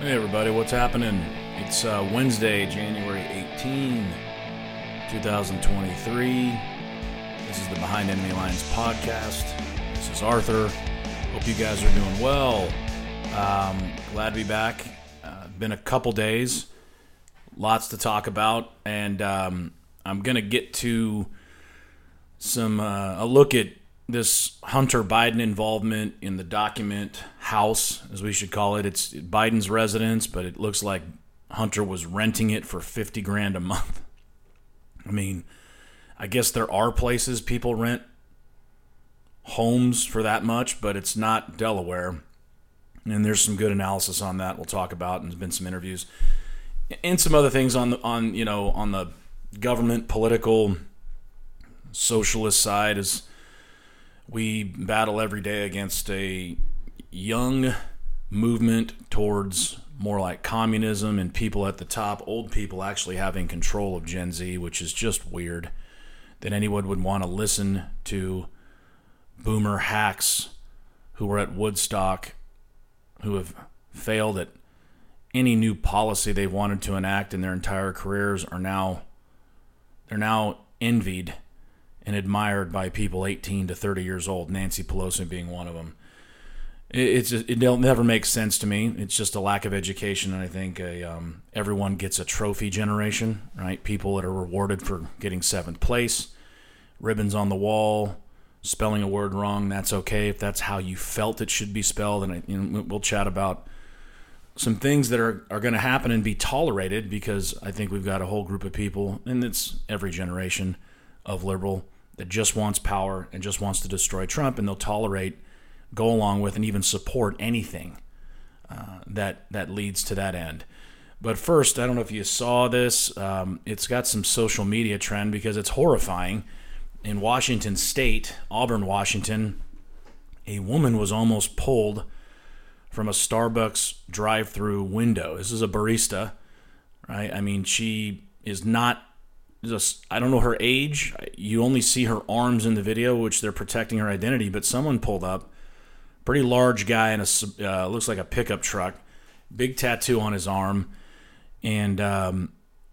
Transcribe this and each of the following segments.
Hey everybody, what's happening? It's uh, Wednesday, January 18, 2023. This is the Behind Enemy Lines podcast. This is Arthur. Hope you guys are doing well. Um, glad to be back. Uh, been a couple days, lots to talk about, and um, I'm gonna get to some uh, a look at this Hunter Biden involvement in the document house, as we should call it. It's Biden's residence, but it looks like Hunter was renting it for 50 grand a month. I mean, I guess there are places people rent homes for that much, but it's not Delaware. And there's some good analysis on that we'll talk about, and there's been some interviews and some other things on the on you know on the government political socialist side is we battle every day against a young movement towards more like communism and people at the top, old people actually having control of Gen Z, which is just weird that anyone would want to listen to boomer hacks who were at Woodstock who have failed at any new policy they wanted to enact in their entire careers are now they're now envied and admired by people 18 to 30 years old, Nancy Pelosi being one of them. It's just, it never makes sense to me. It's just a lack of education, and I think a, um, everyone gets a trophy generation, right? People that are rewarded for getting seventh place, ribbons on the wall, spelling a word wrong. That's okay if that's how you felt it should be spelled, and I, you know, we'll chat about some things that are, are going to happen and be tolerated because I think we've got a whole group of people, and it's every generation of liberal that just wants power and just wants to destroy Trump, and they'll tolerate, go along with, and even support anything uh, that that leads to that end. But first, I don't know if you saw this. Um, it's got some social media trend because it's horrifying. In Washington State, Auburn, Washington, a woman was almost pulled from a Starbucks drive-through window. This is a barista, right? I mean, she is not just I don't know her age. You only see her arms in the video, which they're protecting her identity. But someone pulled up, pretty large guy in a uh, looks like a pickup truck, big tattoo on his arm, and um,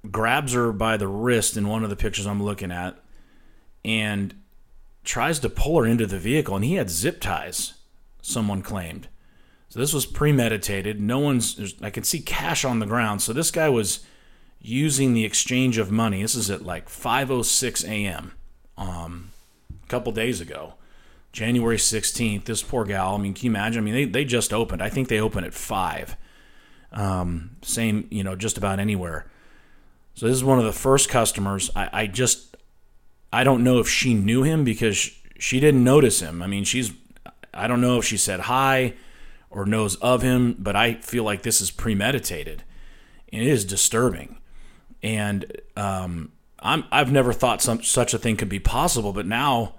grabs her by the wrist in one of the pictures I'm looking at, and tries to pull her into the vehicle. And he had zip ties. Someone claimed. So this was premeditated. No one's. I can see cash on the ground. So this guy was using the exchange of money. This is at like 5:06 a.m. Um, a couple days ago, January 16th. This poor gal. I mean, can you imagine? I mean, they they just opened. I think they opened at five. Um, same, you know, just about anywhere. So this is one of the first customers. I, I just I don't know if she knew him because she didn't notice him. I mean, she's I don't know if she said hi or knows of him, but I feel like this is premeditated. And it is disturbing and um, I'm I've never thought some such a thing could be possible, but now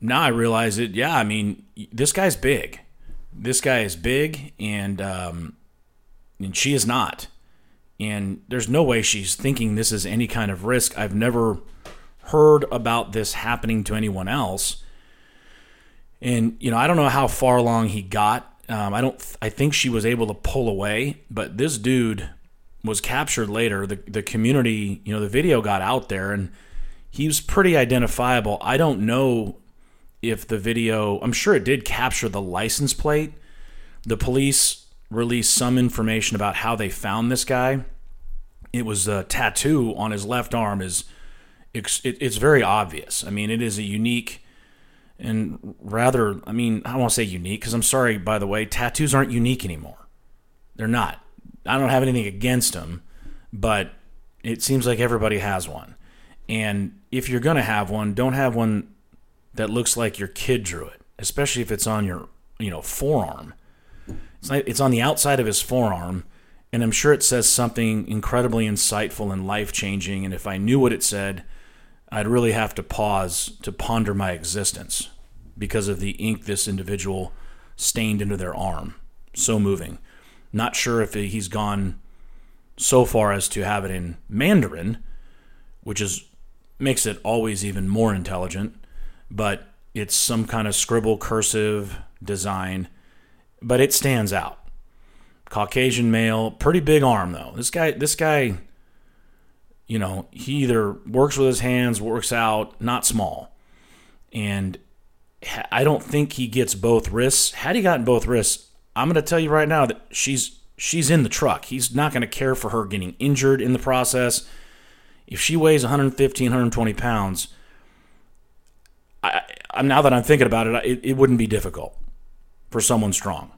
now I realize it. Yeah, I mean this guy's big. This guy is big, and um, and she is not. And there's no way she's thinking this is any kind of risk. I've never heard about this happening to anyone else. And you know, I don't know how far along he got. Um, I don't. I think she was able to pull away, but this dude was captured later. The the community, you know, the video got out there and he was pretty identifiable. I don't know if the video, I'm sure it did capture the license plate. The police released some information about how they found this guy. It was a tattoo on his left arm is it's very obvious. I mean, it is a unique and rather, I mean, I won't say unique because I'm sorry, by the way, tattoos aren't unique anymore. They're not. I don't have anything against them, but it seems like everybody has one. And if you're going to have one, don't have one that looks like your kid drew it, especially if it's on your, you know, forearm. It's like it's on the outside of his forearm, and I'm sure it says something incredibly insightful and life-changing, and if I knew what it said, I'd really have to pause to ponder my existence because of the ink this individual stained into their arm. So moving. Not sure if he's gone so far as to have it in Mandarin, which is makes it always even more intelligent, but it's some kind of scribble cursive design, but it stands out. Caucasian male, pretty big arm though. This guy, this guy, you know, he either works with his hands, works out, not small, and I don't think he gets both wrists. Had he gotten both wrists, I'm going to tell you right now that she's she's in the truck. He's not going to care for her getting injured in the process. If she weighs 115, 120 pounds, I, I now that I'm thinking about it, it, it wouldn't be difficult for someone strong.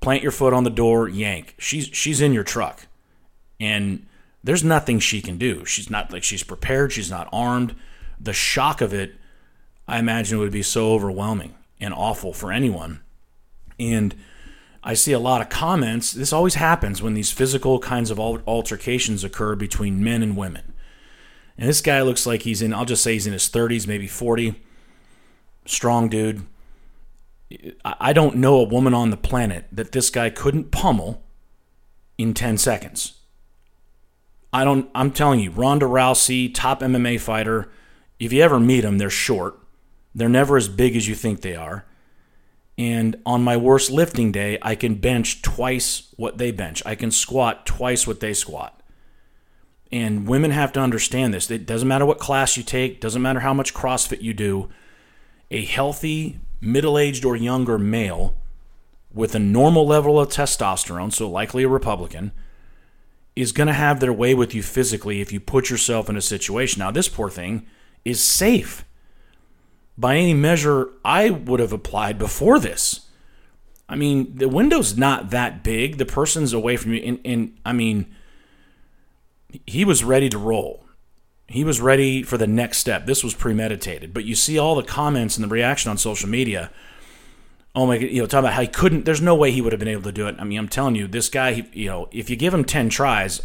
Plant your foot on the door, yank. She's she's in your truck, and there's nothing she can do. She's not like she's prepared. She's not armed. The shock of it, I imagine, would be so overwhelming and awful for anyone. And I see a lot of comments. This always happens when these physical kinds of altercations occur between men and women. And this guy looks like he's in, I'll just say he's in his 30s, maybe 40. Strong dude. I don't know a woman on the planet that this guy couldn't pummel in 10 seconds. I don't I'm telling you, Ronda Rousey, top MMA fighter, if you ever meet them, they're short. They're never as big as you think they are. And on my worst lifting day, I can bench twice what they bench. I can squat twice what they squat. And women have to understand this. It doesn't matter what class you take, doesn't matter how much CrossFit you do. A healthy, middle aged or younger male with a normal level of testosterone, so likely a Republican, is going to have their way with you physically if you put yourself in a situation. Now, this poor thing is safe by any measure I would have applied before this. I mean, the window's not that big. The person's away from you. And, and, I mean, he was ready to roll. He was ready for the next step. This was premeditated. But you see all the comments and the reaction on social media. Oh my, you know, talking about how he couldn't. There's no way he would have been able to do it. I mean, I'm telling you, this guy. He, you know, if you give him ten tries,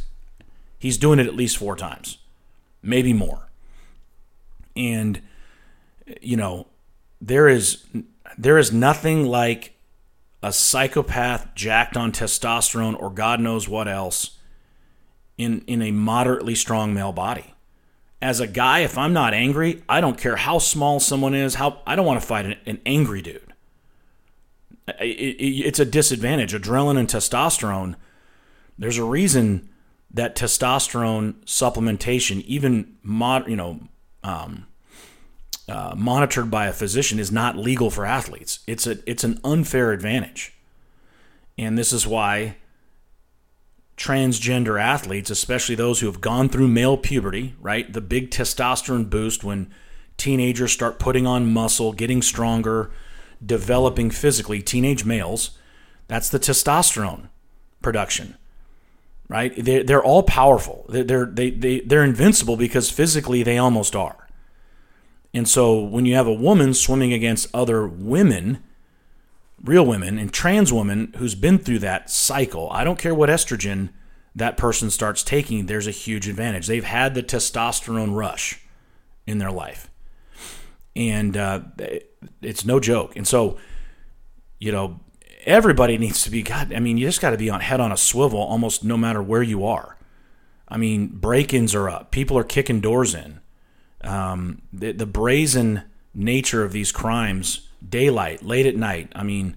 he's doing it at least four times, maybe more. And you know, there is there is nothing like a psychopath jacked on testosterone or God knows what else in in a moderately strong male body. As a guy, if I'm not angry, I don't care how small someone is. How I don't want to fight an, an angry dude. It, it, it's a disadvantage. Adrenaline and testosterone. There's a reason that testosterone supplementation, even mod, you know, um, uh, monitored by a physician is not legal for athletes. It's a it's an unfair advantage, and this is why transgender athletes, especially those who have gone through male puberty, right, the big testosterone boost when teenagers start putting on muscle, getting stronger, developing physically, teenage males, that's the testosterone production right? They're, they're all powerful. They're, they're, they, they, they're invincible because physically they almost are. And so when you have a woman swimming against other women, real women, and trans women who's been through that cycle, I don't care what estrogen that person starts taking, there's a huge advantage. They've had the testosterone rush in their life. And uh, it's no joke. And so, you know, everybody needs to be, God, I mean, you just got to be on head on a swivel almost no matter where you are. I mean, break ins are up, people are kicking doors in um, the, the brazen nature of these crimes, daylight, late at night. I mean,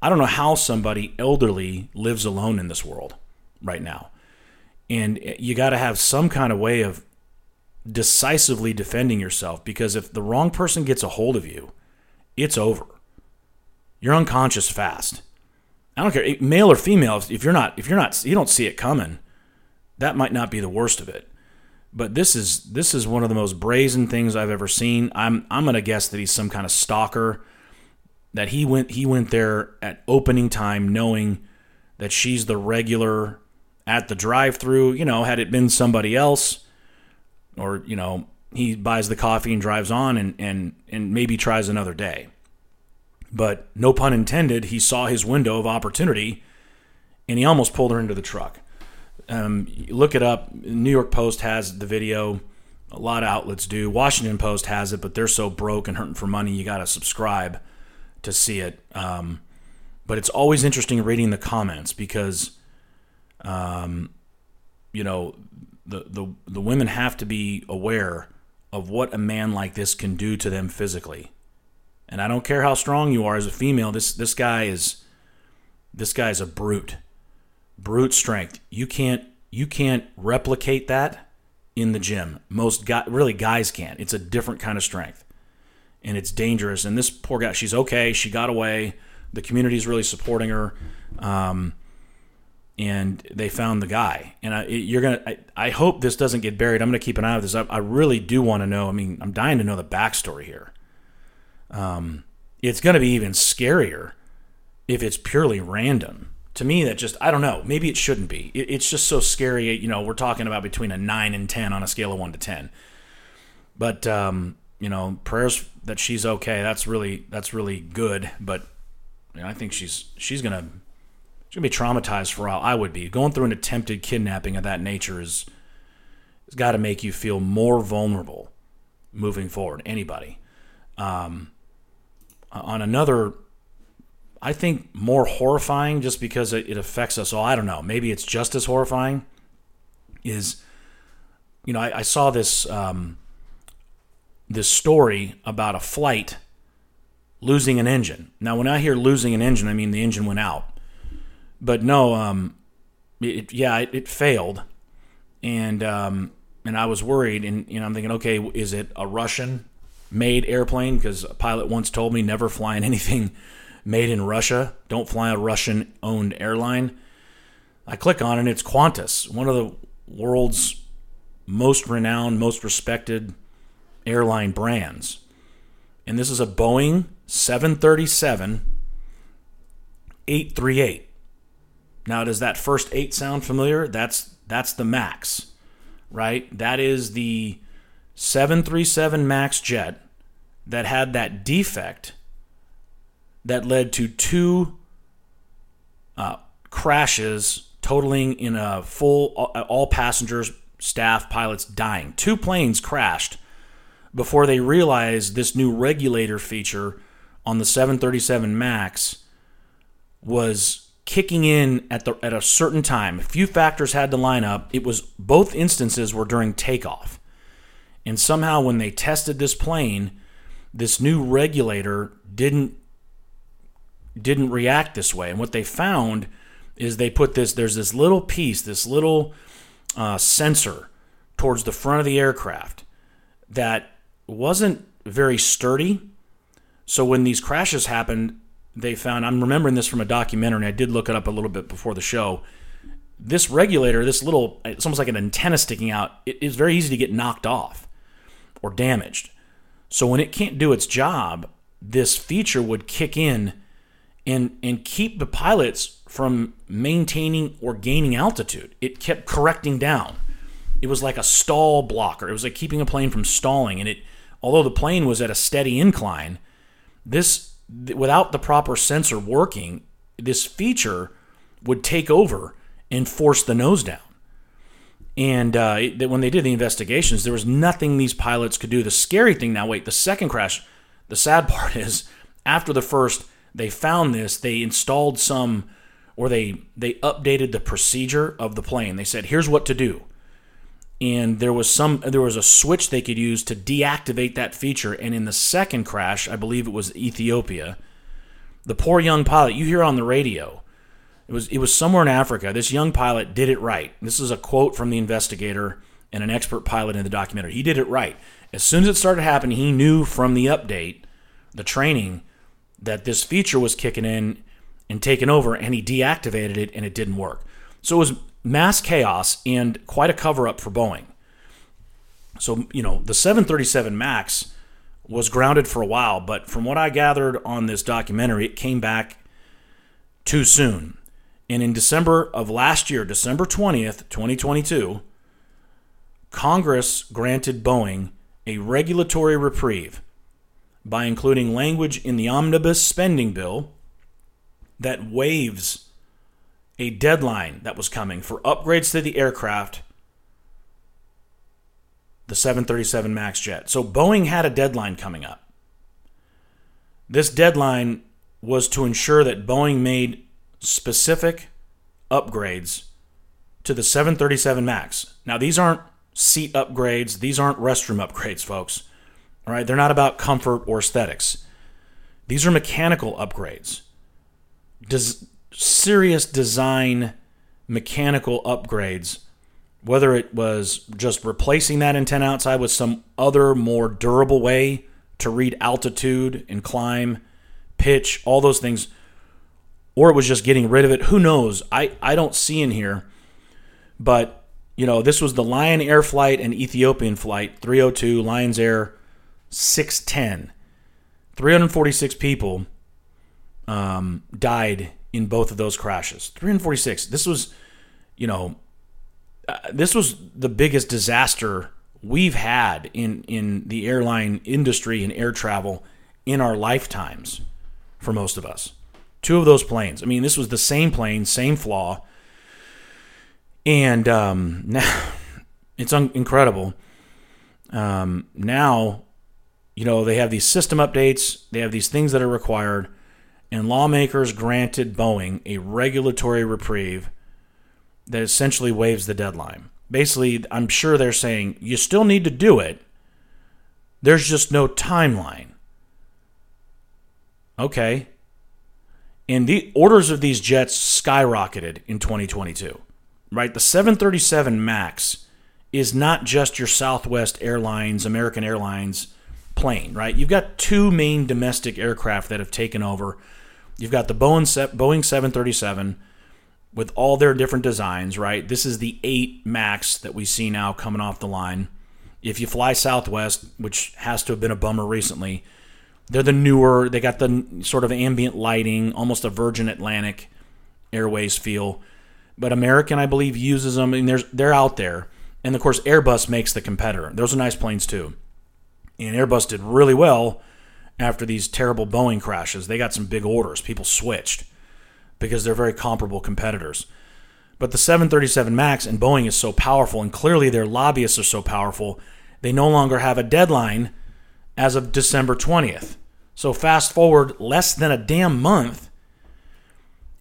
I don't know how somebody elderly lives alone in this world right now. And you got to have some kind of way of decisively defending yourself because if the wrong person gets a hold of you, it's over. You're unconscious fast. I don't care, male or female. If you're not, if you're not, you don't see it coming. That might not be the worst of it. But this is this is one of the most brazen things I've ever seen. I'm I'm gonna guess that he's some kind of stalker. That he went he went there at opening time knowing that she's the regular at the drive-through. You know, had it been somebody else, or you know, he buys the coffee and drives on and and and maybe tries another day. But no pun intended, he saw his window of opportunity and he almost pulled her into the truck. Um, look it up. New York Post has the video. A lot of outlets do. Washington Post has it, but they're so broke and hurting for money, you got to subscribe to see it. Um, but it's always interesting reading the comments because, um, you know, the, the the women have to be aware of what a man like this can do to them physically. And I don't care how strong you are as a female. This this guy is this guy is a brute brute strength. You can't you can't replicate that in the gym. Most guy, really guys can't. It's a different kind of strength, and it's dangerous. And this poor guy, she's okay. She got away. The community is really supporting her. Um, and they found the guy. And I, you're gonna. I, I, hope this doesn't get buried. I'm gonna keep an eye on this. I, I really do want to know. I mean, I'm dying to know the backstory here. Um, it's gonna be even scarier if it's purely random. To me, that just I don't know. Maybe it shouldn't be. It, it's just so scary. You know, we're talking about between a nine and ten on a scale of one to ten. But um, you know, prayers that she's okay. That's really that's really good. But you know, I think she's she's gonna she's gonna be traumatized for a while. I would be going through an attempted kidnapping of that nature is has got to make you feel more vulnerable moving forward. Anybody. Um, on another, I think more horrifying, just because it, affects us all. I don't know. Maybe it's just as horrifying. Is you know I, I saw this um, this story about a flight losing an engine. Now, when I hear losing an engine, I mean the engine went out. But no, um, it, yeah, it, it, failed, and um, and I was worried, and you know, I'm thinking, okay, is it a Russian-made airplane? Because a pilot once told me never fly in anything made in Russia. Don't fly a Russian-owned airline. I click on it, it's Qantas, one of the world's most renowned, most respected airline brands. And this is a Boeing 737 838. Now, does that first 8 sound familiar? That's that's the Max, right? That is the 737 Max jet that had that defect that led to two uh, crashes, totaling in a full all passengers, staff, pilots dying. Two planes crashed before they realized this new regulator feature on the 737 Max was kicking in at the at a certain time. A few factors had to line up. It was both instances were during takeoff. And somehow when they tested this plane, this new regulator didn't didn't react this way. And what they found is they put this there's this little piece, this little uh, sensor towards the front of the aircraft that wasn't very sturdy so when these crashes happened, they found I'm remembering this from a documentary, and I did look it up a little bit before the show. This regulator, this little, it's almost like an antenna sticking out. It is very easy to get knocked off or damaged. So when it can't do its job, this feature would kick in and and keep the pilots from maintaining or gaining altitude. It kept correcting down. It was like a stall blocker. It was like keeping a plane from stalling. And it, although the plane was at a steady incline, this without the proper sensor working, this feature would take over and force the nose down. And uh, it, when they did the investigations, there was nothing these pilots could do. The scary thing now, wait, the second crash, the sad part is after the first, they found this, they installed some, or they they updated the procedure of the plane. They said, here's what to do. And there was some there was a switch they could use to deactivate that feature. And in the second crash i believe it was ethiopia the poor young pilot you hear on the radio it was it was somewhere in africa this young pilot did it right. This is a quote from the investigator and an expert pilot in the documentary. He did it right. As soon as it started happening he knew from the update the training that this feature was kicking in and taking over and he deactivated it and it didn't work so it was mass chaos and quite a cover up for Boeing. So, you know, the 737 MAX was grounded for a while, but from what I gathered on this documentary, it came back too soon. And in December of last year, December 20th, 2022, Congress granted Boeing a regulatory reprieve by including language in the omnibus spending bill that waives a deadline that was coming for upgrades to the aircraft, the 737 MAX jet. So Boeing had a deadline coming up. This deadline was to ensure that Boeing made specific upgrades to the 737 MAX. Now, these aren't seat upgrades, these aren't restroom upgrades, folks. All right, they're not about comfort or aesthetics. These are mechanical upgrades. Does serious design mechanical upgrades, whether it was just replacing that antenna outside with some other more durable way to read altitude and climb, pitch, all those things, or it was just getting rid of it. Who knows? I, I don't see in here. But, you know, this was the Lion Air flight and Ethiopian flight 302, Lions Air 610. 346 people um, died in both of those crashes. 346. This was, you know, uh, this was the biggest disaster we've had in in the airline industry and air travel in our lifetimes for most of us. Two of those planes. I mean, this was the same plane, same flaw, and um, now it's un- incredible. Um, now, you know, they have these system updates. They have these things that are required and lawmakers granted Boeing a regulatory reprieve that essentially waives the deadline. Basically, I'm sure they're saying you still need to do it. There's just no timeline. Okay. And the orders of these jets skyrocketed in 2022. Right? The 737 MAX is not just your Southwest Airlines, American Airlines plane, right? You've got two main domestic aircraft that have taken over You've got the Boeing 737 with all their different designs, right? This is the 8 Max that we see now coming off the line. If you fly Southwest, which has to have been a bummer recently, they're the newer, they got the sort of ambient lighting, almost a Virgin Atlantic Airways feel. But American, I believe, uses them, and they're, they're out there. And of course, Airbus makes the competitor. Those are nice planes too. And Airbus did really well after these terrible Boeing crashes. They got some big orders. People switched because they're very comparable competitors. But the 737 MAX and Boeing is so powerful, and clearly their lobbyists are so powerful, they no longer have a deadline as of December 20th. So fast forward less than a damn month.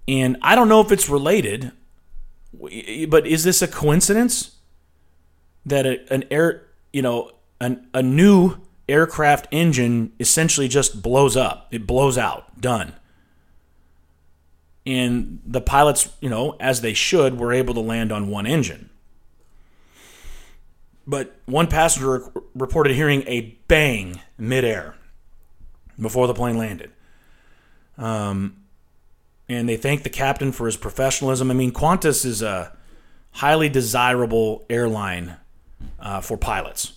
And I don't know if it's related, but is this a coincidence that an air, you know, an, a new aircraft engine essentially just blows up. It blows out. Done. And the pilots, you know, as they should, were able to land on one engine. But one passenger reported hearing a bang midair before the plane landed. Um, and they thanked the captain for his professionalism. I mean, Qantas is a highly desirable airline uh, for pilots.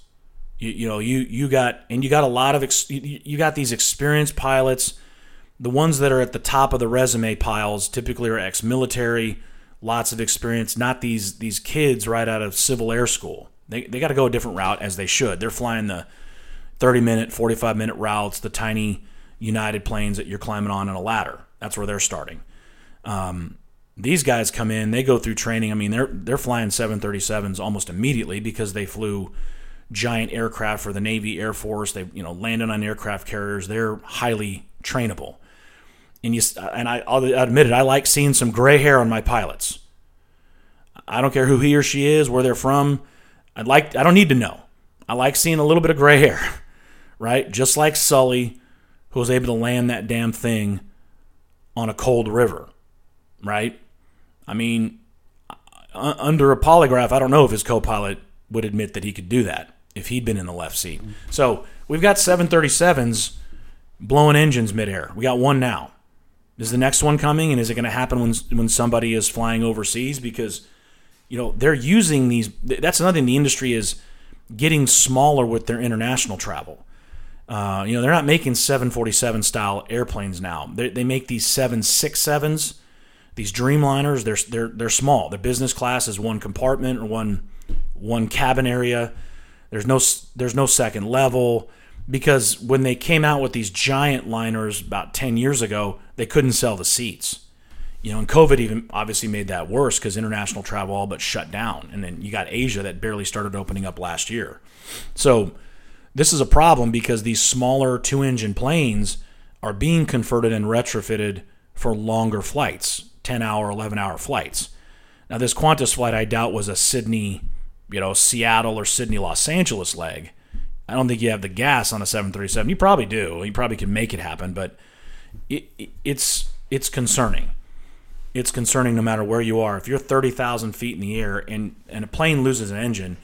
You, you know, you you got and you got a lot of ex, you, you got these experienced pilots. The ones that are at the top of the resume piles typically are ex-military, lots of experience. Not these these kids right out of civil air school. They they got to go a different route as they should. They're flying the 30 minute, 45 minute routes, the tiny United planes that you're climbing on in a ladder. That's where they're starting. Um, these guys come in, they go through training. I mean, they're they're flying 737s almost immediately because they flew giant aircraft for the Navy, Air Force. They you know landed on aircraft carriers. They're highly trainable. And you and I, I'll admit it. I like seeing some gray hair on my pilots. I don't care who he or she is, where they're from. I'd like. I don't need to know. I like seeing a little bit of gray hair, right? Just like Sully, who was able to land that damn thing on a cold river, right? I mean, under a polygraph, I don't know if his co-pilot would admit that he could do that if he'd been in the left seat. So we've got 737s blowing engines midair. We got one now. Is the next one coming, and is it going to happen when when somebody is flying overseas? Because you know they're using these. That's another thing. The industry is getting smaller with their international travel. Uh, you know they're not making 747 style airplanes now. They, they make these 767s, these Dreamliners. They're they're they're small. The business class is one compartment or one one cabin area. There's no there's no second level because when they came out with these giant liners about 10 years ago, they couldn't sell the seats. You know, and COVID even obviously made that worse because international travel all but shut down. And then you got Asia that barely started opening up last year. So this is a problem because these smaller two engine planes are being converted and retrofitted for longer flights 10 hour, 11 hour flights. Now, this Qantas flight, I doubt, was a Sydney you know, Seattle or Sydney, Los Angeles leg. I don't think you have the gas on a 737. You probably do. You probably can make it happen, but it, it, it's it's concerning. it's concerning no matter where you are. If you're 30,000 feet in the air and, and a plane loses an engine,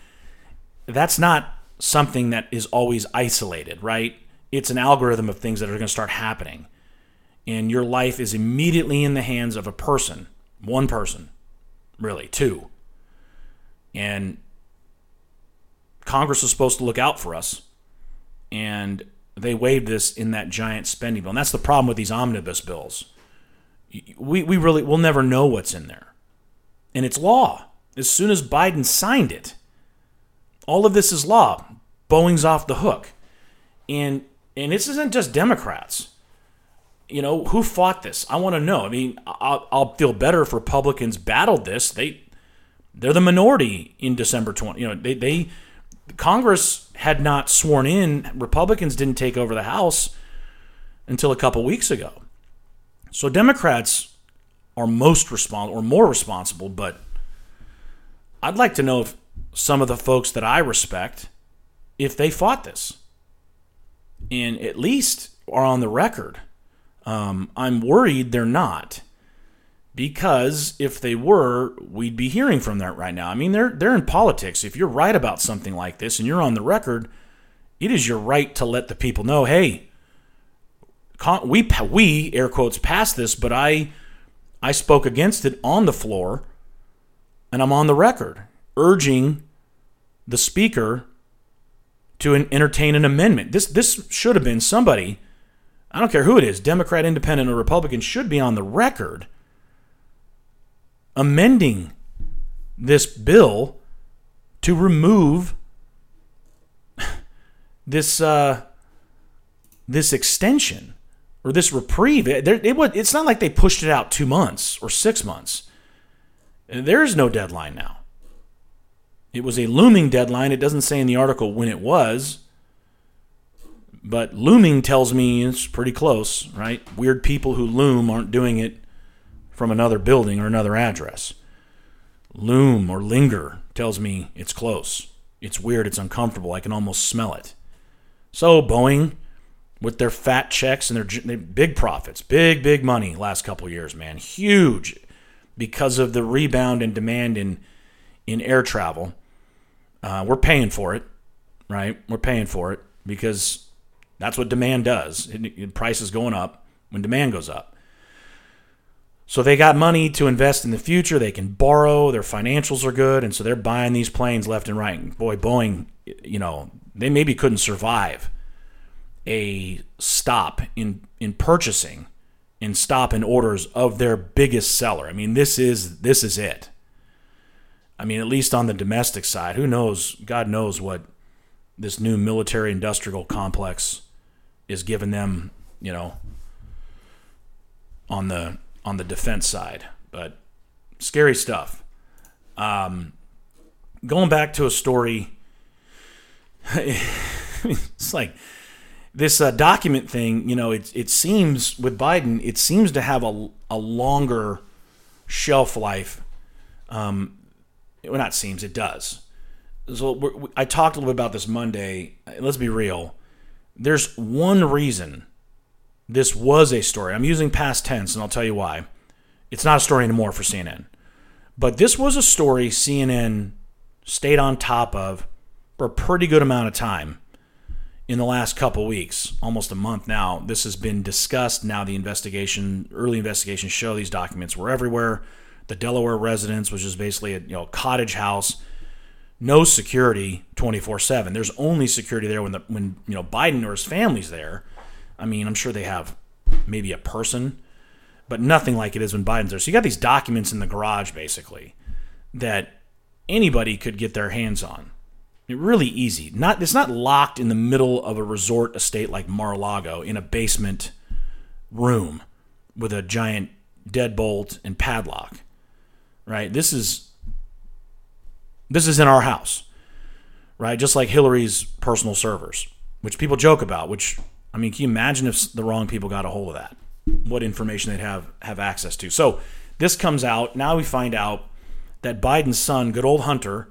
that's not something that is always isolated, right? It's an algorithm of things that are going to start happening. And your life is immediately in the hands of a person, one person, really, two. And Congress was supposed to look out for us. And they waived this in that giant spending bill. And that's the problem with these omnibus bills. We, we really, we'll never know what's in there. And it's law. As soon as Biden signed it, all of this is law. Boeing's off the hook. And and this isn't just Democrats. You know, who fought this? I want to know. I mean, I'll, I'll feel better if Republicans battled this. They they're the minority in December 20. You know, they they Congress had not sworn in. Republicans didn't take over the House until a couple weeks ago. So Democrats are most responsible or more responsible, but I'd like to know if some of the folks that I respect if they fought this and at least are on the record. Um, I'm worried they're not because if they were, we'd be hearing from that right now. I mean, they're they're in politics. If you're right about something like this and you're on the record, it is your right to let the people know, hey, we we air quotes passed this, but I I spoke against it on the floor, and I'm on the record urging the speaker to entertain an amendment. This this should have been somebody. I don't care who it is, Democrat, Independent, or Republican, should be on the record amending this bill to remove this uh, this extension or this reprieve. It, it, it's not like they pushed it out two months or six months. There is no deadline now. It was a looming deadline. It doesn't say in the article when it was, but looming tells me it's pretty close, right? Weird people who loom aren't doing it from another building or another address. Loom or linger tells me it's close. It's weird. It's uncomfortable. I can almost smell it. So Boeing, with their fat checks and their, their big profits, big big money last couple years, man, huge, because of the rebound in demand in in air travel. Uh, we're paying for it, right? We're paying for it because that's what demand does. It, it, price is going up when demand goes up. So they got money to invest in the future. They can borrow. Their financials are good, and so they're buying these planes left and right. Boy, Boeing, you know, they maybe couldn't survive a stop in in purchasing and stop in orders of their biggest seller. I mean, this is this is it. I mean, at least on the domestic side, who knows? God knows what this new military industrial complex is giving them, you know, on the on the defense side. But scary stuff. Um, going back to a story, it's like this uh, document thing. You know, it it seems with Biden, it seems to have a a longer shelf life um, well, not seems it does. So I talked a little bit about this Monday. Let's be real. There's one reason this was a story. I'm using past tense, and I'll tell you why. It's not a story anymore for CNN. But this was a story CNN stayed on top of for a pretty good amount of time in the last couple weeks, almost a month now. This has been discussed. Now the investigation, early investigations show these documents were everywhere the Delaware residence, which is basically a you know cottage house, no security 24/7. There's only security there when the when you know Biden or his family's there. I mean, I'm sure they have maybe a person, but nothing like it is when Biden's there. So you got these documents in the garage basically that anybody could get their hands on. Really easy. Not it's not locked in the middle of a resort estate like Mar-a-Lago in a basement room with a giant deadbolt and padlock right? This is this is in our house, right? Just like Hillary's personal servers, which people joke about. Which I mean, can you imagine if the wrong people got a hold of that? What information they'd have have access to? So this comes out now. We find out that Biden's son, good old Hunter,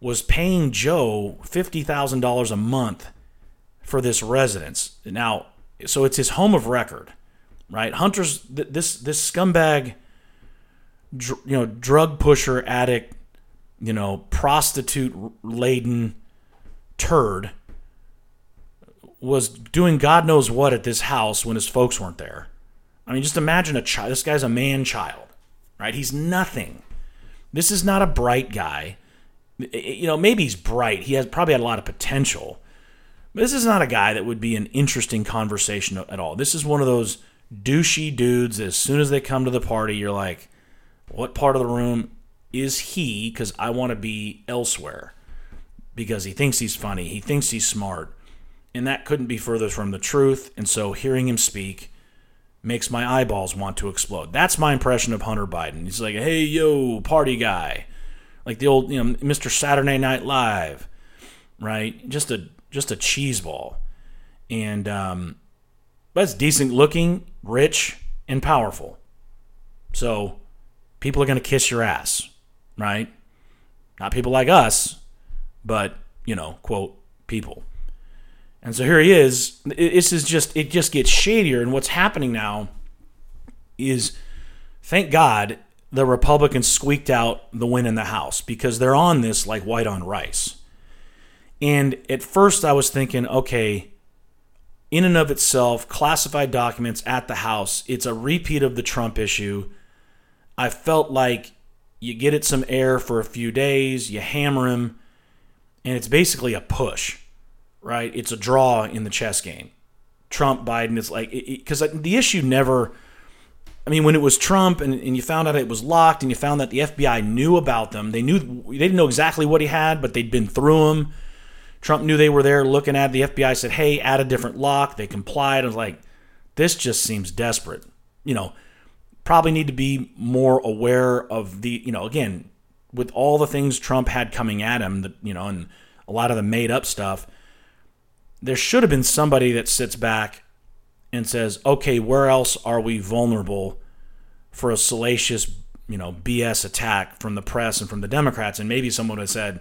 was paying Joe fifty thousand dollars a month for this residence. Now, so it's his home of record, right? Hunter's this this scumbag dr- you know, drug pusher, addict, you know, prostitute laden turd was doing God knows what at this house when his folks weren't there. I mean, just imagine a child. This guy's a man child, right? He's nothing. This is not a bright guy. You know, maybe he's bright. He has probably had a lot of potential. But this is not a guy that would be an interesting conversation at all. This is one of those douchey dudes. As soon as they come to the party, you're like, what part of the room is he? Because I want to be elsewhere. Because he thinks he's funny. He thinks he's smart and that couldn't be further from the truth. And so hearing him speak makes my eyeballs want to explode. That's my impression of Hunter Biden. He's like, hey, yo, party guy. Like the old, you know, Mr. Saturday Night Live, right? Just a just a cheese ball. And um but it's decent looking, rich, and powerful. So people are gonna kiss your ass, right? Not people like us, but, you know, quote, people. And so here he is. This is just it just gets shadier. And what's happening now is, thank God, the Republicans squeaked out the win in the House because they're on this like white on rice. And at first, I was thinking, okay, in and of itself, classified documents at the House, it's a repeat of the Trump issue. I felt like you get it some air for a few days, you hammer him, and it's basically a push right? It's a draw in the chess game. Trump, Biden, it's like, because the issue never, I mean, when it was Trump and, and you found out it was locked and you found that the FBI knew about them, they knew, they didn't know exactly what he had, but they'd been through them. Trump knew they were there looking at The FBI said, hey, add a different lock. They complied. I was like, this just seems desperate. You know, probably need to be more aware of the, you know, again, with all the things Trump had coming at him, you know, and a lot of the made up stuff there should have been somebody that sits back and says, okay, where else are we vulnerable for a salacious, you know, BS attack from the press and from the Democrats? And maybe someone would have said,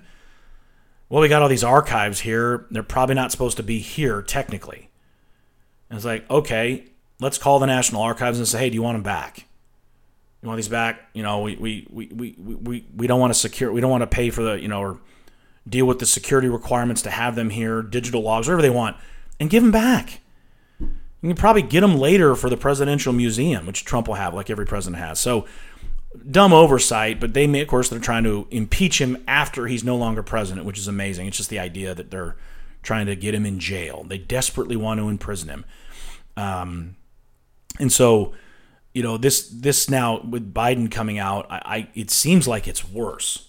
well, we got all these archives here. They're probably not supposed to be here technically. And it's like, okay, let's call the National Archives and say, hey, do you want them back? You want these back? You know, we, we, we, we, we, we don't want to secure, we don't want to pay for the, you know, or deal with the security requirements to have them here, digital logs, whatever they want, and give them back. You can probably get them later for the presidential museum, which Trump will have, like every president has. So dumb oversight, but they may, of course, they're trying to impeach him after he's no longer president, which is amazing. It's just the idea that they're trying to get him in jail. They desperately want to imprison him. Um, and so, you know, this this now with Biden coming out, I, I it seems like it's worse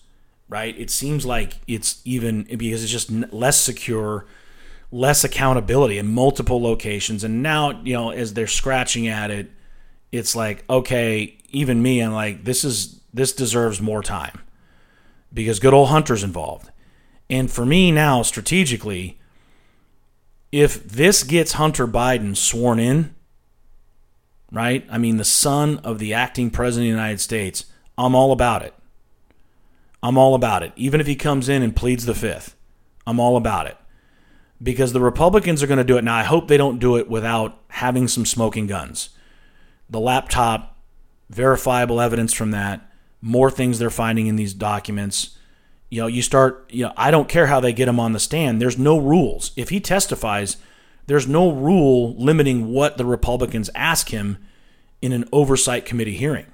right? It seems like it's even because it's just less secure, less accountability in multiple locations. And now, you know, as they're scratching at it, it's like, okay, even me, I'm like, this is this deserves more time because good old Hunter's involved. And for me now, strategically, if this gets Hunter Biden sworn in, right? I mean, the son of the acting president of the United States, I'm all about it. I'm all about it. Even if he comes in and pleads the fifth, I'm all about it. Because the Republicans are going to do it. Now, I hope they don't do it without having some smoking guns. The laptop, verifiable evidence from that, more things they're finding in these documents. You know, you start, you know, I don't care how they get him on the stand. There's no rules. If he testifies, there's no rule limiting what the Republicans ask him in an oversight committee hearing.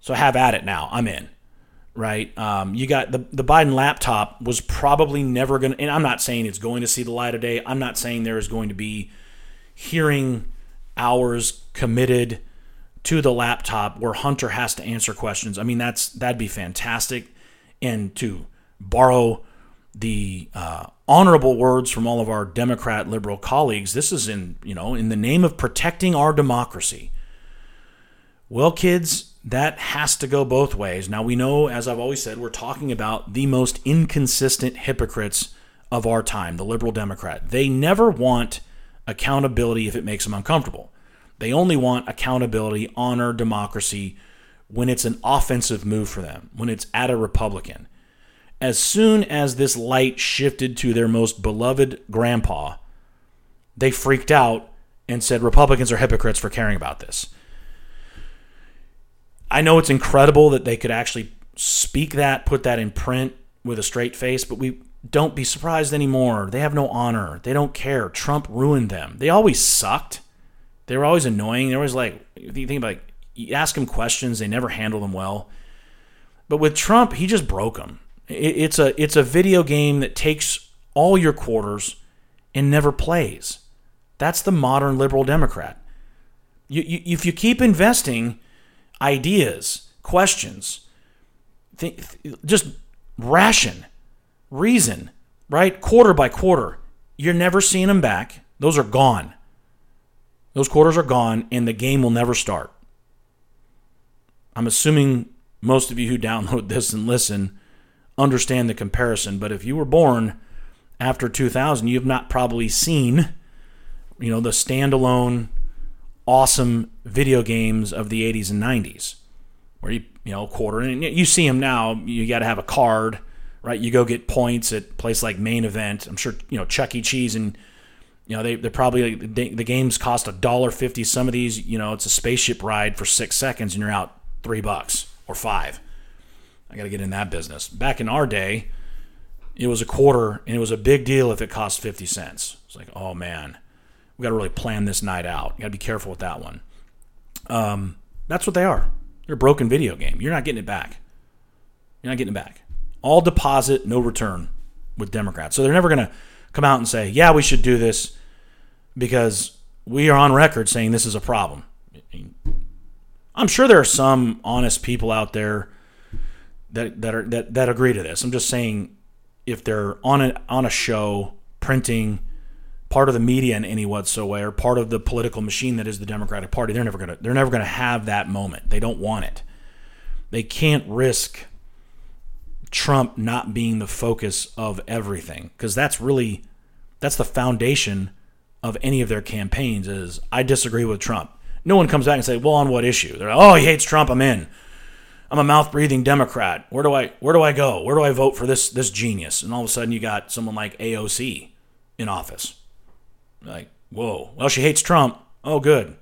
So have at it now. I'm in right? Um, you got the the Biden laptop was probably never going to, and I'm not saying it's going to see the light of day. I'm not saying there is going to be hearing hours committed to the laptop where Hunter has to answer questions. I mean, that's that'd be fantastic, and to borrow the uh, honorable words from all of our Democrat liberal colleagues, this is in you know in the name of protecting our democracy. Well, kids, that has to go both ways. Now, we know, as I've always said, we're talking about the most inconsistent hypocrites of our time, the liberal Democrat. They never want accountability if it makes them uncomfortable. They only want accountability, honor, democracy when it's an offensive move for them, when it's at a Republican. As soon as this light shifted to their most beloved grandpa, they freaked out and said Republicans are hypocrites for caring about this. I know it's incredible that they could actually speak that, put that in print with a straight face, but we don't be surprised anymore. They have no honor. They don't care. Trump ruined them. They always sucked. They were always annoying. They're always like, you think about like, you ask them questions, they never handle them well. But with Trump, he just broke them. It's a it's a video game that takes all your quarters and never plays. That's the modern liberal Democrat. You, you, if you keep investing ideas, questions, th- just ration, reason, right? Quarter by quarter, you're never seeing them back. Those are gone. Those quarters are gone, and the game will never start. I'm assuming most of you who download this and listen understand the comparison, but if you were born after 2000, you have not probably seen, you know, the standalone awesome video games of the 80s and 90s where you, you know, quarter and you see them now, you got to have a card, right? You go get points at place like Main Event. I'm sure, you know, Chuck E. Cheese and you know, they, they're probably the games cost a dollar fifty. Some of these, you know, it's a spaceship ride for six seconds and you're out three bucks or five. I got to get in that business. Back in our day, it was a quarter, and it was a big deal if it cost 50 cents. It's like, oh man, we got to really plan this night out. You got to be careful with that one. Um, that's what they are. They're a broken video game. You're not getting it back. You're not getting it back. All deposit, no return with Democrats. So they're never going to come out and say, yeah, we should do this because we are on record saying this is a problem. I'm sure there are some honest people out there that that are that, that agree to this. I'm just saying if they're on a on a show printing part of the media in any whatsoever, part of the political machine that is the Democratic Party, they're never gonna they're never gonna have that moment. They don't want it. They can't risk Trump not being the focus of everything because that's really that's the foundation of any of their campaigns is I disagree with Trump. No one comes back and say, "Well, on what issue?" They're like, "Oh, he hates Trump. I'm in." I'm a mouth breathing Democrat. Where do I where do I go? Where do I vote for this this genius? And all of a sudden you got someone like AOC in office. Like, whoa. Well, she hates Trump. Oh, good.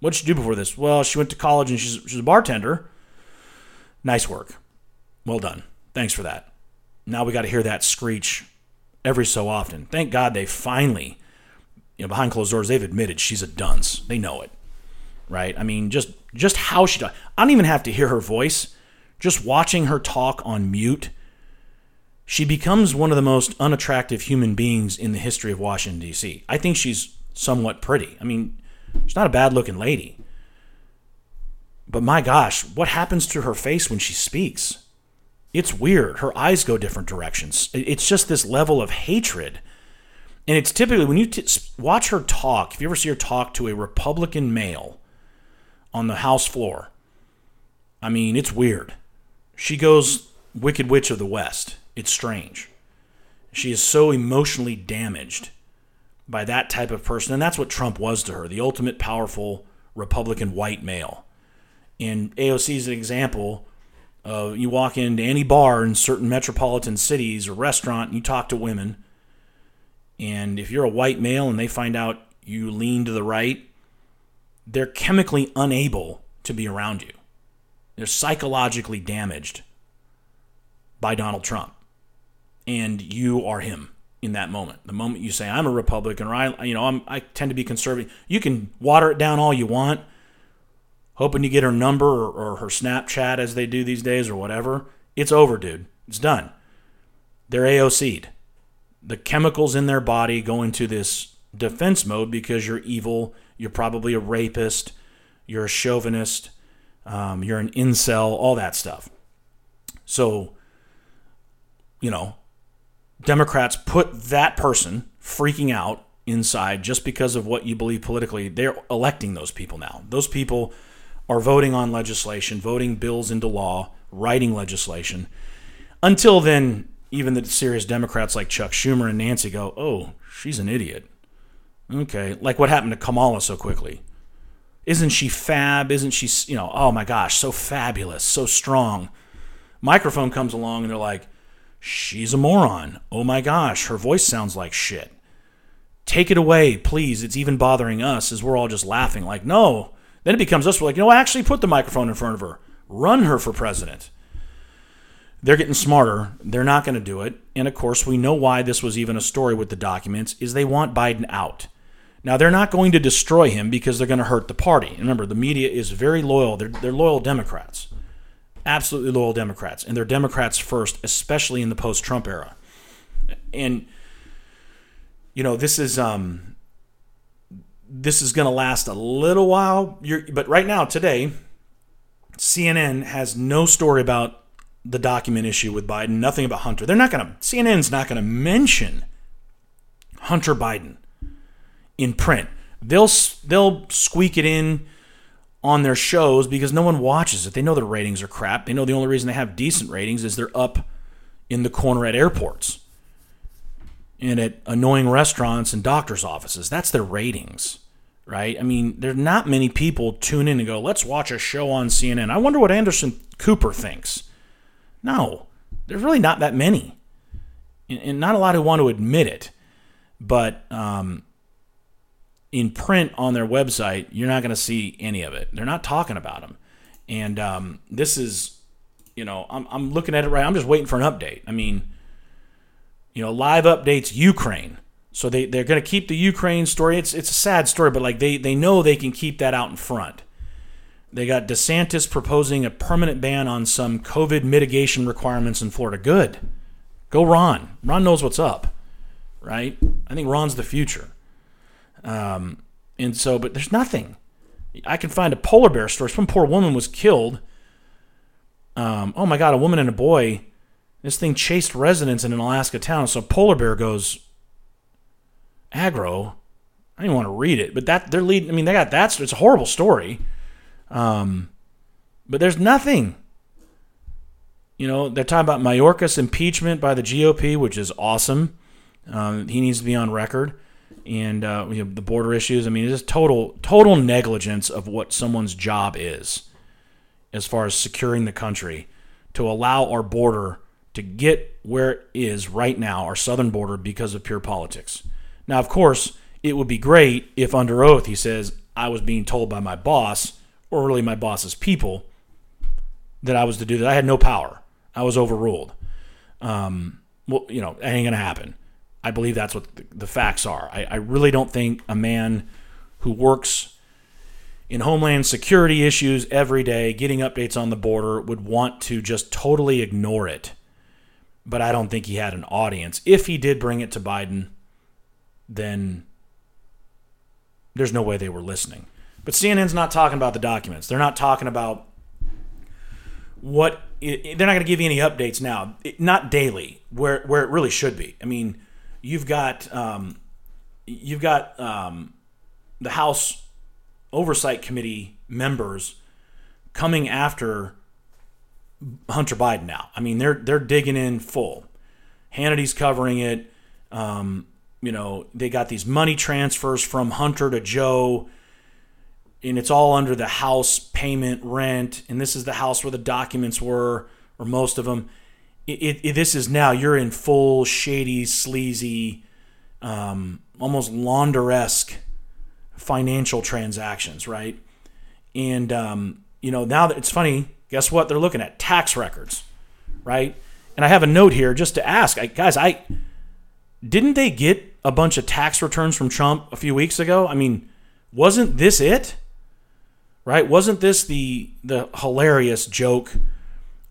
What did she do before this? Well, she went to college and she's she's a bartender. Nice work. Well done. Thanks for that. Now we got to hear that screech every so often. Thank God they finally, you know, behind closed doors, they've admitted she's a dunce. They know it right? I mean, just just how she talks. I don't even have to hear her voice. Just watching her talk on mute, she becomes one of the most unattractive human beings in the history of Washington D.C. I think she's somewhat pretty. I mean, she's not a bad-looking lady. But my gosh, what happens to her face when she speaks? It's weird. Her eyes go different directions. It's just this level of hatred. And it's typically when you t- watch her talk, if you ever see her talk to a Republican male, on the house floor. I mean, it's weird. She goes Wicked Witch of the West. It's strange. She is so emotionally damaged by that type of person. And that's what Trump was to her the ultimate powerful Republican white male. And AOC is an example of you walk into any bar in certain metropolitan cities or restaurant and you talk to women. And if you're a white male and they find out you lean to the right, they're chemically unable to be around you. They're psychologically damaged by Donald Trump. And you are him in that moment. The moment you say, I'm a Republican or I, you know, I'm, I tend to be conservative, you can water it down all you want, hoping you get her number or, or her Snapchat as they do these days or whatever. It's over, dude. It's done. They're AOC'd. The chemicals in their body go into this defense mode because you're evil you're probably a rapist, you're a chauvinist, um, you're an incel, all that stuff. So, you know, Democrats put that person freaking out inside just because of what you believe politically. They're electing those people now. Those people are voting on legislation, voting bills into law, writing legislation. Until then, even the serious Democrats like Chuck Schumer and Nancy go, oh, she's an idiot. Okay, like what happened to Kamala so quickly? Isn't she fab? Isn't she, you know, oh my gosh, so fabulous, so strong? Microphone comes along and they're like, she's a moron. Oh my gosh, her voice sounds like shit. Take it away, please. It's even bothering us as we're all just laughing. Like, no. Then it becomes us. We're like, you know, I actually put the microphone in front of her. run her for president. They're getting smarter. They're not going to do it. And of course, we know why this was even a story with the documents is they want Biden out. Now, they're not going to destroy him because they're going to hurt the party. Remember, the media is very loyal. They're, they're loyal Democrats, absolutely loyal Democrats. And they're Democrats first, especially in the post Trump era. And, you know, this is. Um, this is going to last a little while. You're, but right now, today, CNN has no story about the document issue with Biden, nothing about Hunter. They're not going to, CNN's not going to mention Hunter Biden in print. They'll they'll squeak it in on their shows because no one watches it. They know their ratings are crap. They know the only reason they have decent ratings is they're up in the corner at airports and at annoying restaurants and doctors' offices. That's their ratings, right? I mean, there's not many people tune in and go, "Let's watch a show on CNN." I wonder what Anderson Cooper thinks. No, there's really not that many, and not a lot who want to admit it. But um, in print on their website, you're not going to see any of it. They're not talking about them. And um, this is, you know, I'm, I'm looking at it right. I'm just waiting for an update. I mean, you know, live updates Ukraine. So they, they're going to keep the Ukraine story. It's, it's a sad story, but like they, they know they can keep that out in front. They got DeSantis proposing a permanent ban on some COVID mitigation requirements in Florida. Good. Go Ron. Ron knows what's up, right? I think Ron's the future. Um, and so, but there's nothing. I can find a polar bear story. Some poor woman was killed. Um, oh my God, a woman and a boy. This thing chased residents in an Alaska town. So polar bear goes aggro. I didn't want to read it, but that they're leading. I mean, they got that. It's a horrible story. Um, but there's nothing. You know, they're talking about Mayorkas impeachment by the GOP, which is awesome. Um, he needs to be on record and uh, the border issues. I mean, it's just total total negligence of what someone's job is, as far as securing the country, to allow our border to get where it is right now, our southern border, because of pure politics. Now, of course, it would be great if under oath he says I was being told by my boss, or really my boss's people, that I was to do that. I had no power. I was overruled. Um, well, you know, it ain't gonna happen. I believe that's what the, facts are. I, I really don't think a man who works in homeland security issues every day, getting updates on the border, would want to just totally ignore it. But I don't think he had an audience. If he did bring it to Biden, then there's no way they were listening. But CNN's not talking about the documents. They're not talking about what they're not going to give you any updates now, not daily, where where it really should be. I mean, you've got um, you've got um, the House Oversight Committee members coming after Hunter Biden now. I mean, they're they're digging in full. Hannity's covering it. Um, you know, they got these money transfers from Hunter to Joe, and it's all under the house payment rent. And this is the house where the documents were, or most of them it, it, this is now you're in full shady, sleazy, um, almost launderesque financial transactions, right? And um, you know now that it's funny, guess what? They're looking at tax records, right? And I have a note here just to ask, I, guys, I didn't they get a bunch of tax returns from Trump a few weeks ago? I mean, wasn't this it? Right? Wasn't this the the hilarious joke?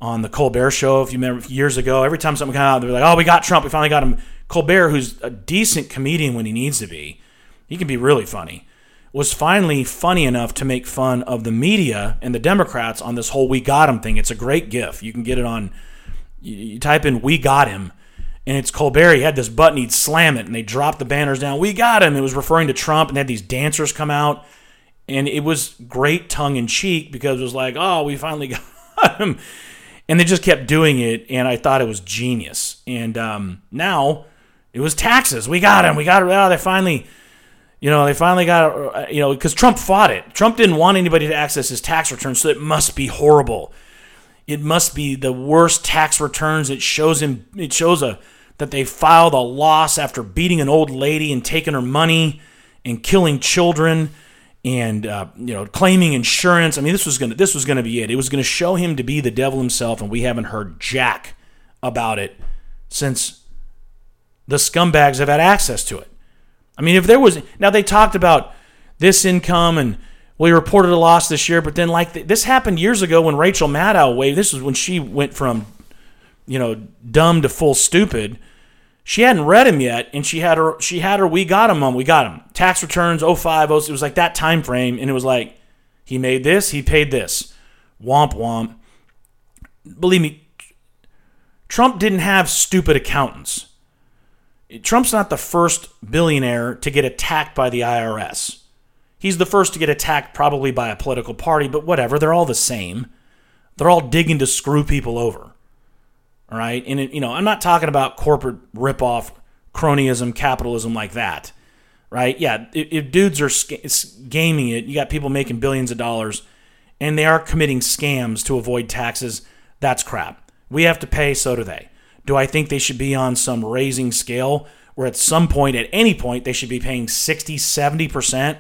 On the Colbert Show, if you remember years ago. Every time something came out, they're like, "Oh, we got Trump. We finally got him." Colbert, who's a decent comedian when he needs to be, he can be really funny. Was finally funny enough to make fun of the media and the Democrats on this whole "We got him" thing. It's a great GIF. You can get it on. You type in "We got him," and it's Colbert. He had this button. He'd slam it, and they dropped the banners down. We got him. It was referring to Trump, and they had these dancers come out, and it was great tongue in cheek because it was like, "Oh, we finally got him." And they just kept doing it, and I thought it was genius. And um, now it was taxes. We got him. We got it. Oh, they finally, you know, they finally got uh, you know, because Trump fought it. Trump didn't want anybody to access his tax returns, so it must be horrible. It must be the worst tax returns. It shows him. It shows a that they filed a loss after beating an old lady and taking her money and killing children and uh, you know claiming insurance. I mean, this was gonna this was gonna be it. It was gonna show him to be the devil himself, and we haven't heard jack about it since the scumbags have had access to it. I mean, if there was now they talked about this income and we reported a loss this year, but then like this happened years ago when Rachel Maddow waived. This was when she went from you know dumb to full stupid. She hadn't read him yet, and she had her she had her we got him on we got him tax returns 05 it was like that time frame, and it was like he made this, he paid this, womp womp. Believe me, Trump didn't have stupid accountants. Trump's not the first billionaire to get attacked by the IRS. He's the first to get attacked probably by a political party, but whatever, they're all the same. They're all digging to screw people over. All right? And, it, you know, I'm not talking about corporate ripoff, cronyism, capitalism like that. Right? Yeah, if, dudes are sc- gaming it, you got people making billions of dollars and they are committing scams to avoid taxes, that's crap. We have to pay, so do they. Do I think they should be on some raising scale where at some point, at any point, they should be paying 60, 70%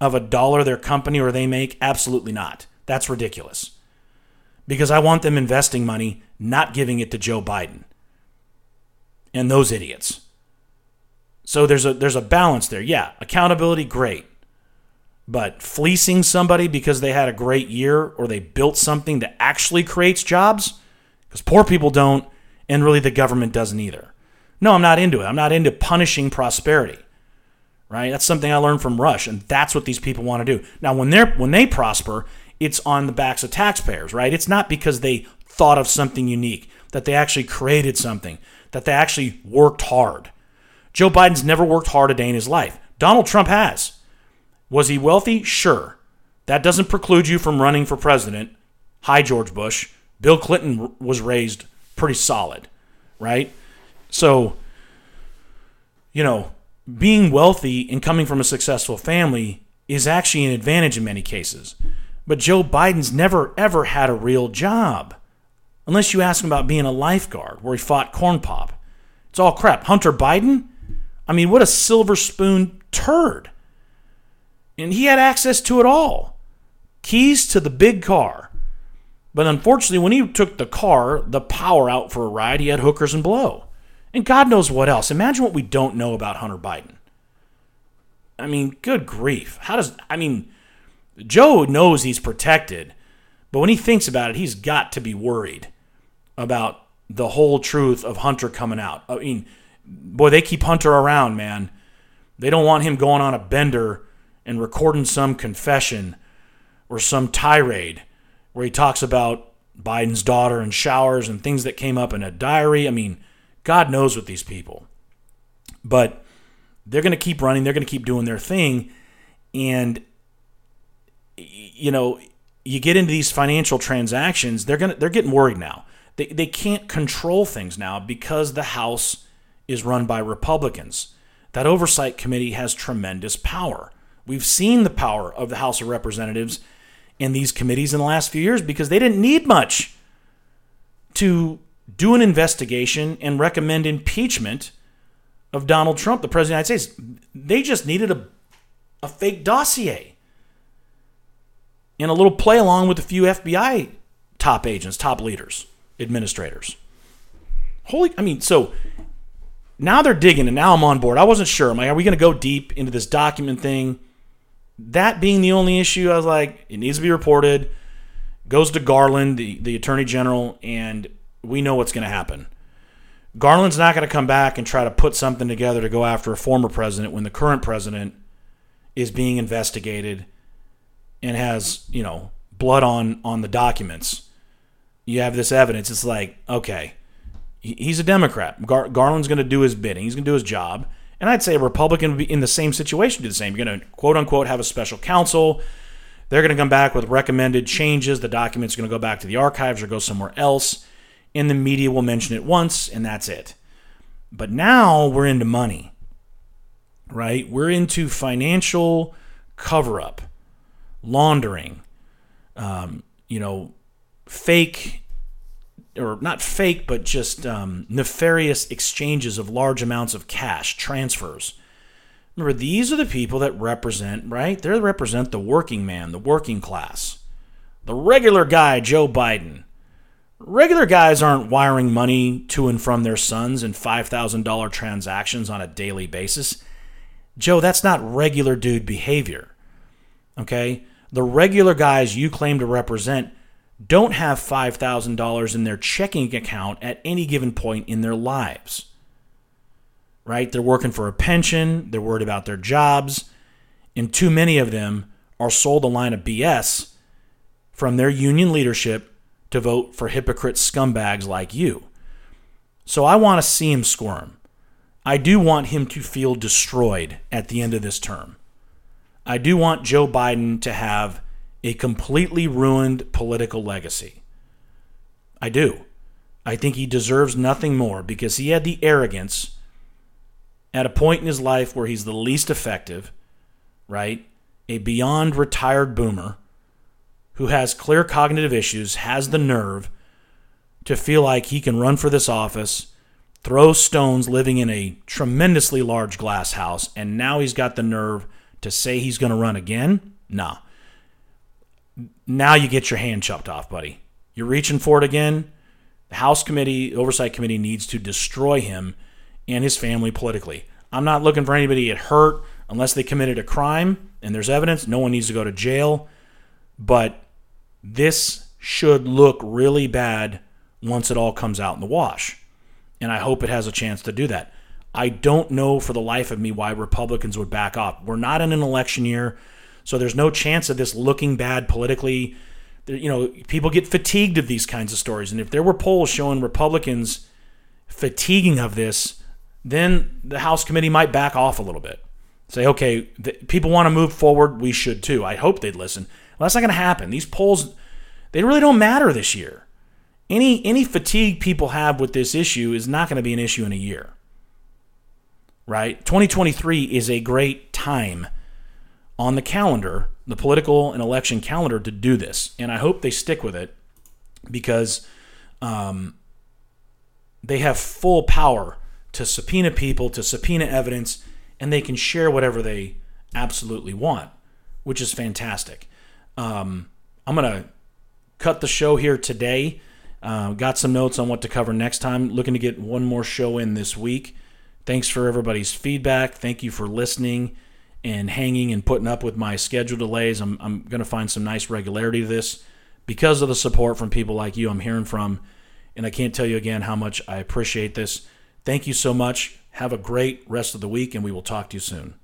of a dollar their company or they make? Absolutely not. That's ridiculous. Because I want them investing money, not giving it to Joe Biden and those idiots. So there's a there's a balance there. Yeah, accountability great. But fleecing somebody because they had a great year or they built something that actually creates jobs, because poor people don't and really the government doesn't either. No, I'm not into it. I'm not into punishing prosperity. Right? That's something I learned from Rush, and that's what these people want to do. Now, when they're when they prosper, it's on the backs of taxpayers, right? It's not because they thought of something unique, that they actually created something, that they actually worked hard. Joe Biden's never worked hard a day in his life. Donald Trump has. Was he wealthy? Sure. That doesn't preclude you from running for president. Hi, George Bush. Bill Clinton was raised pretty solid, right? So, you know, being wealthy and coming from a successful family is actually an advantage in many cases. But Joe Biden's never, ever had a real job. Unless you ask him about being a lifeguard where he fought corn pop. It's all crap. Hunter Biden? I mean, what a silver spoon turd. And he had access to it all keys to the big car, but unfortunately, when he took the car, the power out for a ride, he had hookers and blow. And God knows what else. Imagine what we don't know about Hunter Biden. I mean, good grief. How does, I mean, Joe knows he's protected, but when he thinks about it, he's got to be worried about the whole truth of Hunter coming out. I mean, boy, they keep Hunter around, man. They don't want him going on a bender and recording some confession or some tirade where he talks about Biden's daughter and showers and things that came up in a diary. I mean, God knows with these people. But they're going to keep running, they're going to keep doing their thing. And, you know, you get into these financial transactions, they're to, they're getting worried now. They, they can't control things now because the House is run by Republicans. That oversight committee has tremendous power. We've seen the power of the House of Representatives in these committees in the last few years because they didn't need much to do an investigation and recommend impeachment of Donald Trump, the President of the United States. They just needed a, a fake dossier and a little play along with a few FBI top agents, top leaders, administrators. Holy, I mean, so now they're digging, and now I'm on board. I wasn't sure. I'm like, are we going to go deep into this document thing? that being the only issue, I was like, it needs to be reported. Goes to Garland, the, the attorney general, and we know what's going to happen. Garland's not going to come back and try to put something together to go after a former president when the current president is being investigated and has, you know, blood on on the documents. You have this evidence. It's like, okay, he's a Democrat. Gar- Garland's going to do his bidding. He's going to do his job. And I'd say a Republican would be in the same situation, do the same. You're going to quote unquote have a special counsel. They're going to come back with recommended changes. The document's are going to go back to the archives or go somewhere else. And the media will mention it once, and that's it. But now we're into money, right? We're into financial cover up, laundering, um, you know, fake or not fake, but just um, nefarious exchanges of large amounts of cash, transfers Remember, these are the people that represent, right? They represent the working man, the working class, the regular guy, Joe Biden. Regular guys aren't wiring money to and from their sons in $5,000 transactions on a daily basis. Joe, that's not regular dude behavior. Okay? The regular guys you claim to represent don't have $5,000 in their checking account at any given point in their lives. Right? They're working for a pension, they're worried about their jobs, and too many of them are sold a line of BS from their union leadership to vote for hypocrite scumbags like you. So I want to see him squirm. I do want him to feel destroyed at the end of this term. I do want Joe Biden to have a completely ruined political legacy. I do. I think he deserves nothing more because he had the arrogance at a point in his life where he's the least effective, right? A beyond retired boomer who has clear cognitive issues has the nerve to feel like he can run for this office, throw stones living in a tremendously large glass house, and now he's got the nerve to say he's going to run again? Nah. Now you get your hand chopped off, buddy. You're reaching for it again. The House Committee, Oversight Committee, needs to destroy him and his family politically. I'm not looking for anybody to get hurt unless they committed a crime and there's evidence. No one needs to go to jail. But this should look really bad once it all comes out in the wash. And I hope it has a chance to do that. I don't know for the life of me why Republicans would back off. We're not in an election year, so there's no chance of this looking bad politically. You know, people get fatigued of these kinds of stories. And if there were polls showing Republicans fatiguing of this, then the House committee might back off a little bit. Say, okay, people want to move forward. We should too. I hope they'd listen. Well, that's not going to happen. These polls, they really don't matter this year. Any any fatigue people have with this issue is not going to be an issue in a year right? 2023 is a great time on the calendar, the political and election calendar, to do this. And I hope they stick with it because um, they have full power to subpoena people, to subpoena evidence, and they can share whatever they absolutely want, which is fantastic. Um, I'm going to cut the show here today. Uh, got some notes on what to cover next time. Looking to get one more show in this week. Thanks for everybody's feedback. Thank you for listening and hanging and putting up with my schedule delays. I'm, I'm going to find some nice regularity to this because of the support from people like you I'm hearing from. And I can't tell you again how much I appreciate this. Thank you so much. Have a great rest of the week, and we will talk to you soon.